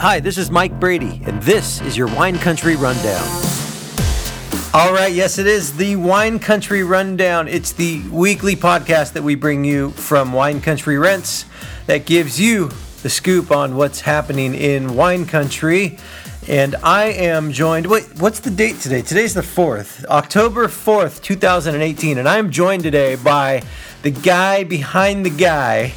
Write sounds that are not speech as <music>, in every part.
Hi, this is Mike Brady, and this is your Wine Country Rundown. All right, yes, it is the Wine Country Rundown. It's the weekly podcast that we bring you from Wine Country Rents that gives you the scoop on what's happening in wine country. And I am joined. Wait, what's the date today? Today's the 4th, October 4th, 2018. And I'm joined today by the guy behind the guy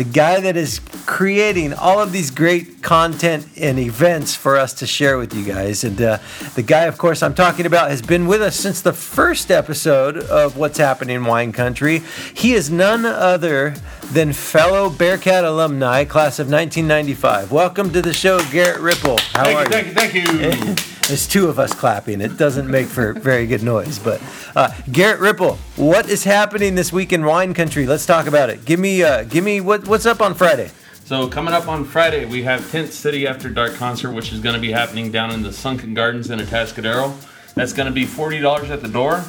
the guy that is creating all of these great content and events for us to share with you guys. And uh, the guy, of course, I'm talking about has been with us since the first episode of What's Happening in Wine Country. He is none other than fellow Bearcat alumni, class of 1995. Welcome to the show, Garrett Ripple. How thank are you? Thank you, thank you. <laughs> There's two of us clapping. It doesn't make for very good noise. But uh, Garrett Ripple, what is happening this week in wine country? Let's talk about it. Give me, uh, give me what, what's up on Friday. So coming up on Friday, we have Tent City After Dark concert, which is going to be happening down in the Sunken Gardens in Atascadero. That's going to be forty dollars at the door.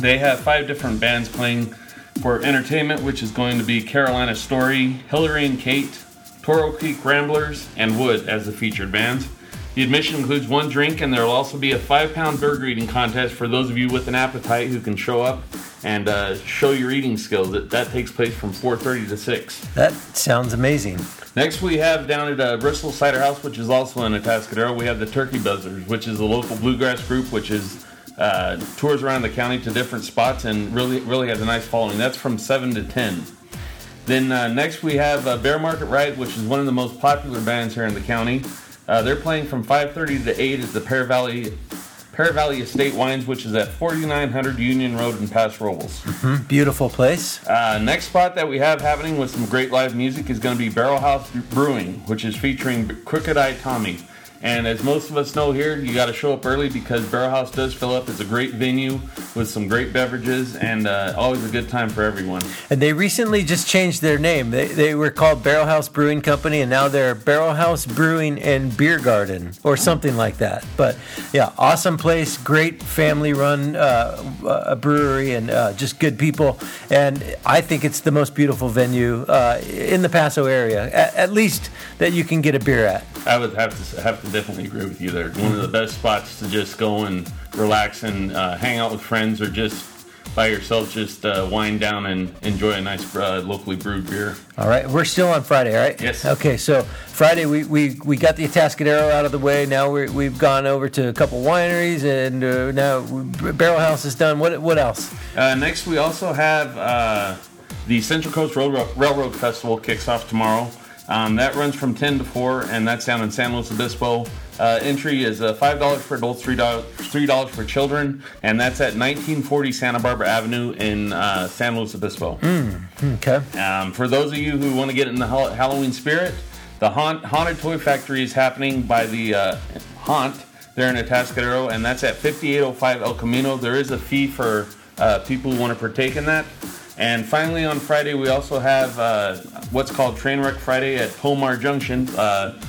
They have five different bands playing for entertainment, which is going to be Carolina Story, Hillary and Kate, Toro Creek Ramblers, and Wood as the featured bands. The admission includes one drink, and there will also be a five pound burger eating contest for those of you with an appetite who can show up and uh, show your eating skills. That, that takes place from 4.30 to 6. That sounds amazing. Next, we have down at uh, Bristol Cider House, which is also in Atascadero, we have the Turkey Buzzers, which is a local bluegrass group which is uh, tours around the county to different spots and really really has a nice following. That's from 7 to 10. Then uh, next we have uh, Bear Market Riot, which is one of the most popular bands here in the county. Uh, they're playing from 5:30 to 8 at the Pear Valley Pear Valley Estate Wines, which is at 4900 Union Road in Paso Robles. Mm-hmm. Beautiful place. Uh, next spot that we have happening with some great live music is going to be Barrel House Brewing, which is featuring Crooked Eye Tommy. And as most of us know here, you got to show up early because Barrel House does fill up. It's a great venue with some great beverages and uh, always a good time for everyone. And they recently just changed their name. They, they were called Barrel House Brewing Company, and now they're Barrel House Brewing and Beer Garden or something like that. But yeah, awesome place, great family run uh, uh, brewery, and uh, just good people. And I think it's the most beautiful venue uh, in the Paso area, at, at least that you can get a beer at. I would have to have to definitely agree with you there. One of the best spots to just go and relax and uh, hang out with friends or just by yourself, just uh, wind down and enjoy a nice uh, locally brewed beer. All right, we're still on Friday, right? Yes. Okay, so Friday we, we, we got the Atascadero out of the way. Now we we've gone over to a couple wineries, and uh, now Barrel House is done. What what else? Uh, next, we also have uh, the Central Coast Road, Railroad Festival kicks off tomorrow. Um, that runs from 10 to 4, and that's down in San Luis Obispo. Uh, entry is uh, $5 for adults, $3, $3 for children, and that's at 1940 Santa Barbara Avenue in uh, San Luis Obispo. Mm, okay. Um, for those of you who want to get in the Halloween spirit, the Haunt, Haunted Toy Factory is happening by the uh, Haunt there in Atascadero, and that's at 5805 El Camino. There is a fee for uh, people who want to partake in that. And finally, on Friday, we also have uh, what's called Trainwreck Friday at Pomar Junction. Uh,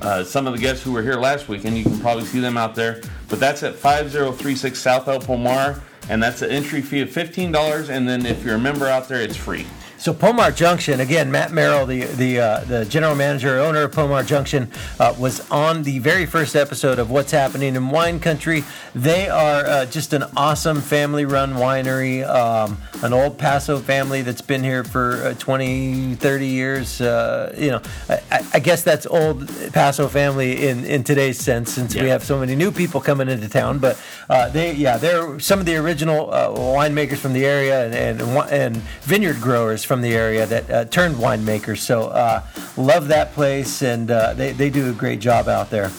uh, some of the guests who were here last week, and you can probably see them out there. But that's at 5036 South El Pomar, and that's an entry fee of $15. And then if you're a member out there, it's free. So Pomar Junction again. Matt Merrill, the the uh, the general manager, owner of Pomar Junction, uh, was on the very first episode of What's Happening in Wine Country. They are uh, just an awesome family-run winery, um, an old Paso family that's been here for uh, 20, 30 years. Uh, you know, I, I, guess that's old Paso family in in today's sense, since yeah. we have so many new people coming into town. But uh, they, yeah, they're some of the original winemakers from the area and and, and vineyard growers from the area that uh, turned winemakers. So uh, love that place, and uh, they, they do a great job out there.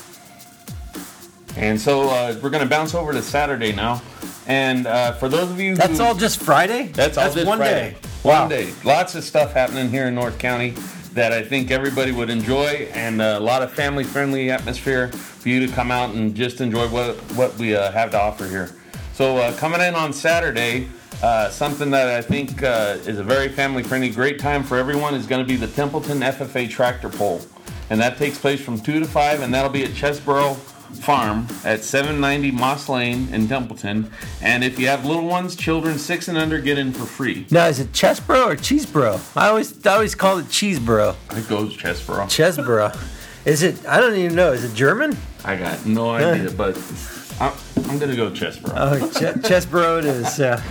And so uh, we're going to bounce over to Saturday now. And uh, for those of you That's all just Friday? That's, all just one Friday. day. Wow. One day. Lots of stuff happening here in North County that I think everybody would enjoy, and a lot of family friendly atmosphere for you to come out and just enjoy what, what we uh, have to offer here. So, coming in on Saturday, uh, something that I think uh, is a very family friendly, great time for everyone is going to be the Templeton FFA tractor pull. And that takes place from 2 to 5, and that'll be at Chesborough Farm at 790 Moss Lane in Templeton. And if you have little ones, children 6 and under get in for free. Now, is it Chesborough or Cheeseboro? I always, I always call it Cheeseboro. It goes Chesborough. Chesborough. Is it? I don't even know. Is it German? I got no idea, but I'm, I'm gonna go Chesborough. Oh, Ch- Chesborough it is. Yeah.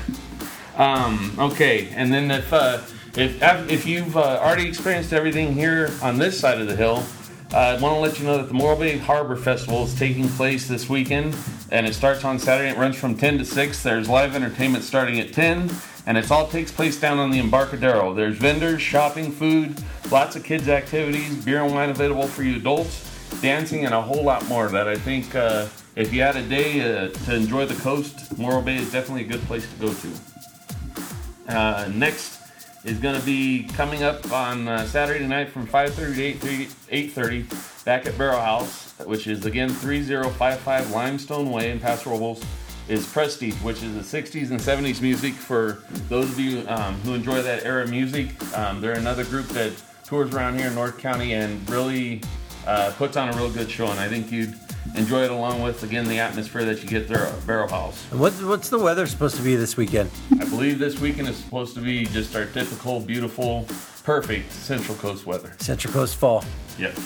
Um, okay, and then if uh, if if you've uh, already experienced everything here on this side of the hill, uh, I want to let you know that the Morro Bay Harbor Festival is taking place this weekend, and it starts on Saturday. It runs from 10 to 6. There's live entertainment starting at 10, and it all takes place down on the Embarcadero. There's vendors, shopping, food, lots of kids' activities, beer and wine available for you adults, dancing, and a whole lot more. That I think uh, if you had a day uh, to enjoy the coast, Morro Bay is definitely a good place to go to. Uh, next is going to be coming up on uh, Saturday night from 5:30 to 8:30 back at Barrel House, which is again 3055 Limestone Way in Paso Robles. Is Prestige, which is the 60s and 70s music for those of you um, who enjoy that era of music. Um, they're another group that tours around here in North County and really uh, puts on a real good show. And I think you'd enjoy it along with again the atmosphere that you get there at Barrel House. What, what's the weather supposed to be this weekend? I believe this weekend is supposed to be just our typical, beautiful, perfect Central Coast weather. Central Coast fall. Yep.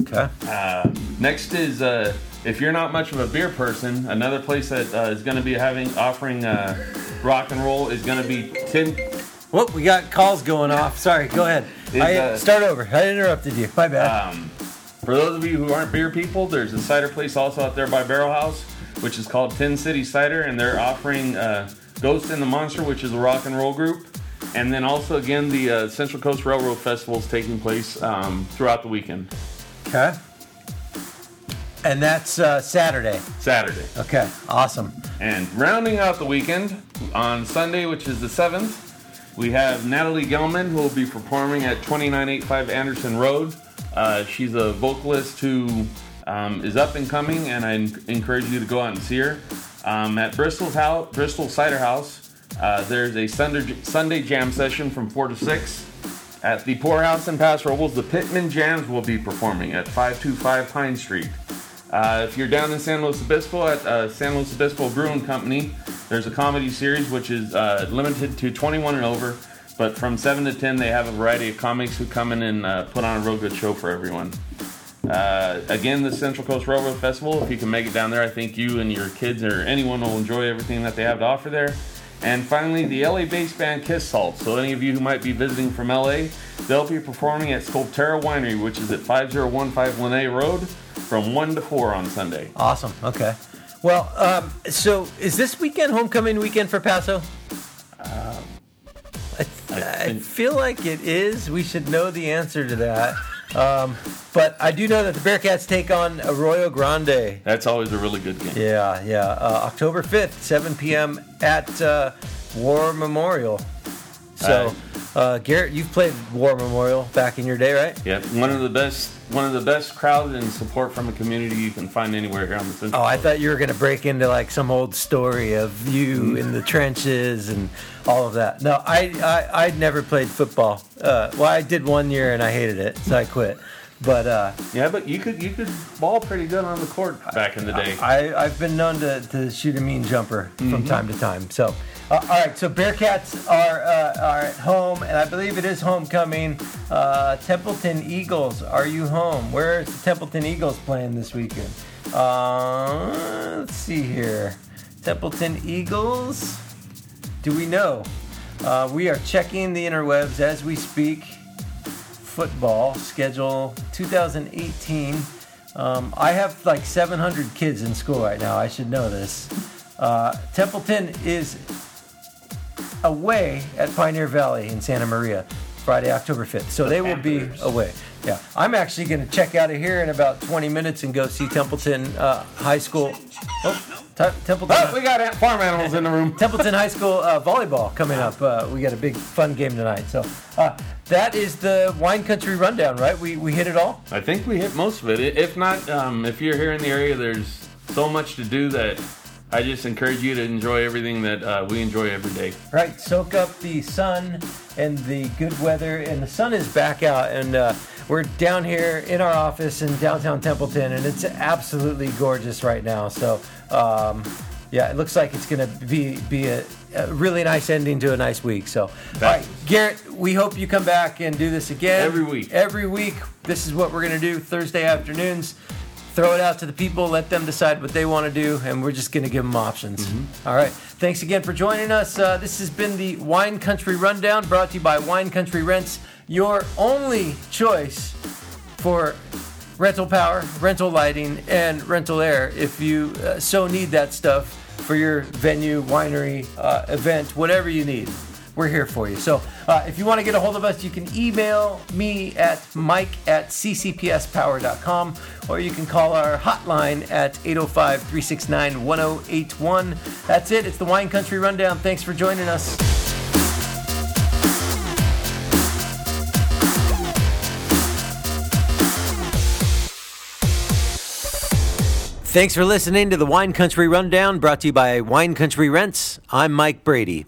Okay. Uh, next is uh, if you're not much of a beer person, another place that uh, is going to be having offering uh, rock and roll is going to be Tin. Whoop, we got calls going off. Sorry, go ahead. Is, I, uh, start over. I interrupted you. My bad. Um, for those of you who aren't beer people, there's a cider place also out there by Barrel House, which is called Tin City Cider, and they're offering uh, Ghost and the Monster, which is a rock and roll group. And then also, again, the uh, Central Coast Railroad Festival is taking place um, throughout the weekend, okay. And that's uh, Saturday. Saturday. Okay. Awesome. And rounding out the weekend on Sunday, which is the 7th, we have Natalie Gelman who will be performing at 2985 Anderson Road. Uh, she's a vocalist who um, is up and coming, and I encourage you to go out and see her. Um, at Bristol's house, Bristol Cider House, uh, there's a Sunday, Sunday jam session from 4 to 6. At the Poorhouse in Paso Robles, the Pittman Jams will be performing at 525 Pine Street. Uh, if you're down in San Luis Obispo at uh, San Luis Obispo Brewing Company, there's a comedy series which is uh, limited to 21 and over. But from 7 to 10, they have a variety of comics who come in and uh, put on a real good show for everyone. Uh, again, the Central Coast Railroad Festival, if you can make it down there, I think you and your kids or anyone will enjoy everything that they have to offer there. And finally, the LA based band Kiss Salt. So, any of you who might be visiting from LA, they'll be performing at Sculpterra Winery, which is at 5015 Linne Road from 1 to 4 on Sunday. Awesome. Okay. Well, um, so is this weekend homecoming weekend for Paso? I, I, feel like it is. We should know the answer to that. Um, but I do know that the Bearcats take on Arroyo Grande. That's always a really good game. Yeah, yeah. Uh, October 5th, 7 p.m. at uh, War Memorial. So, uh, Garrett, you've played War Memorial back in your day, right? Yeah, one of the best, one of the best crowds and support from a community you can find anywhere here on the Central. Oh, I thought you were going to break into like some old story of you in the trenches and all of that. No, I, I I'd never played football. Uh, well, I did one year and I hated it, so I quit. But uh, Yeah, but you could you could ball pretty good on the court back in the day. I, I've been known to, to shoot a mean jumper from time to time. So, uh, all right. So Bearcats are uh, are at home, and I believe it is homecoming. Uh, Templeton Eagles, are you home? Where is the Templeton Eagles playing this weekend? Uh, let's see here. Templeton Eagles. Do we know? Uh, we are checking the interwebs as we speak. Football schedule 2018. Um, I have like 700 kids in school right now. I should know this. Uh, Templeton is away at Pioneer Valley in Santa Maria Friday, October 5th. So they will be away. Yeah. I'm actually going to check out of here in about 20 minutes and go see Templeton uh, High School. Oh, Te- Templeton. Oh, we got farm animals in the room. <laughs> Templeton High School uh, volleyball coming up. Uh, we got a big fun game tonight. So uh, that is the wine country rundown, right? We, we hit it all. I think we hit most of it. If not, um, if you're here in the area, there's so much to do that I just encourage you to enjoy everything that uh, we enjoy every day. Right, soak up the sun and the good weather, and the sun is back out, and uh, we're down here in our office in downtown Templeton, and it's absolutely gorgeous right now. So, um, yeah, it looks like it's gonna be be a, a really nice ending to a nice week. So, all right, Garrett, we hope you come back and do this again Every week. Every week. This is what we're gonna do Thursday afternoons. Throw it out to the people, let them decide what they want to do, and we're just gonna give them options. All right. Thanks again for joining us. Uh, this has been the Wine Country Rundown, brought to you by Wine Country Rents, your only choice for rental power, rental lighting, and rental air if you uh, so need that stuff for your venue, winery, uh, event, whatever you need. We're here for you. So uh, if you want to get a hold of us, you can email me at mike at ccpspower.com or you can call our hotline at 805 369 1081. That's it. It's the Wine Country Rundown. Thanks for joining us. Thanks for listening to the Wine Country Rundown brought to you by Wine Country Rents. I'm Mike Brady.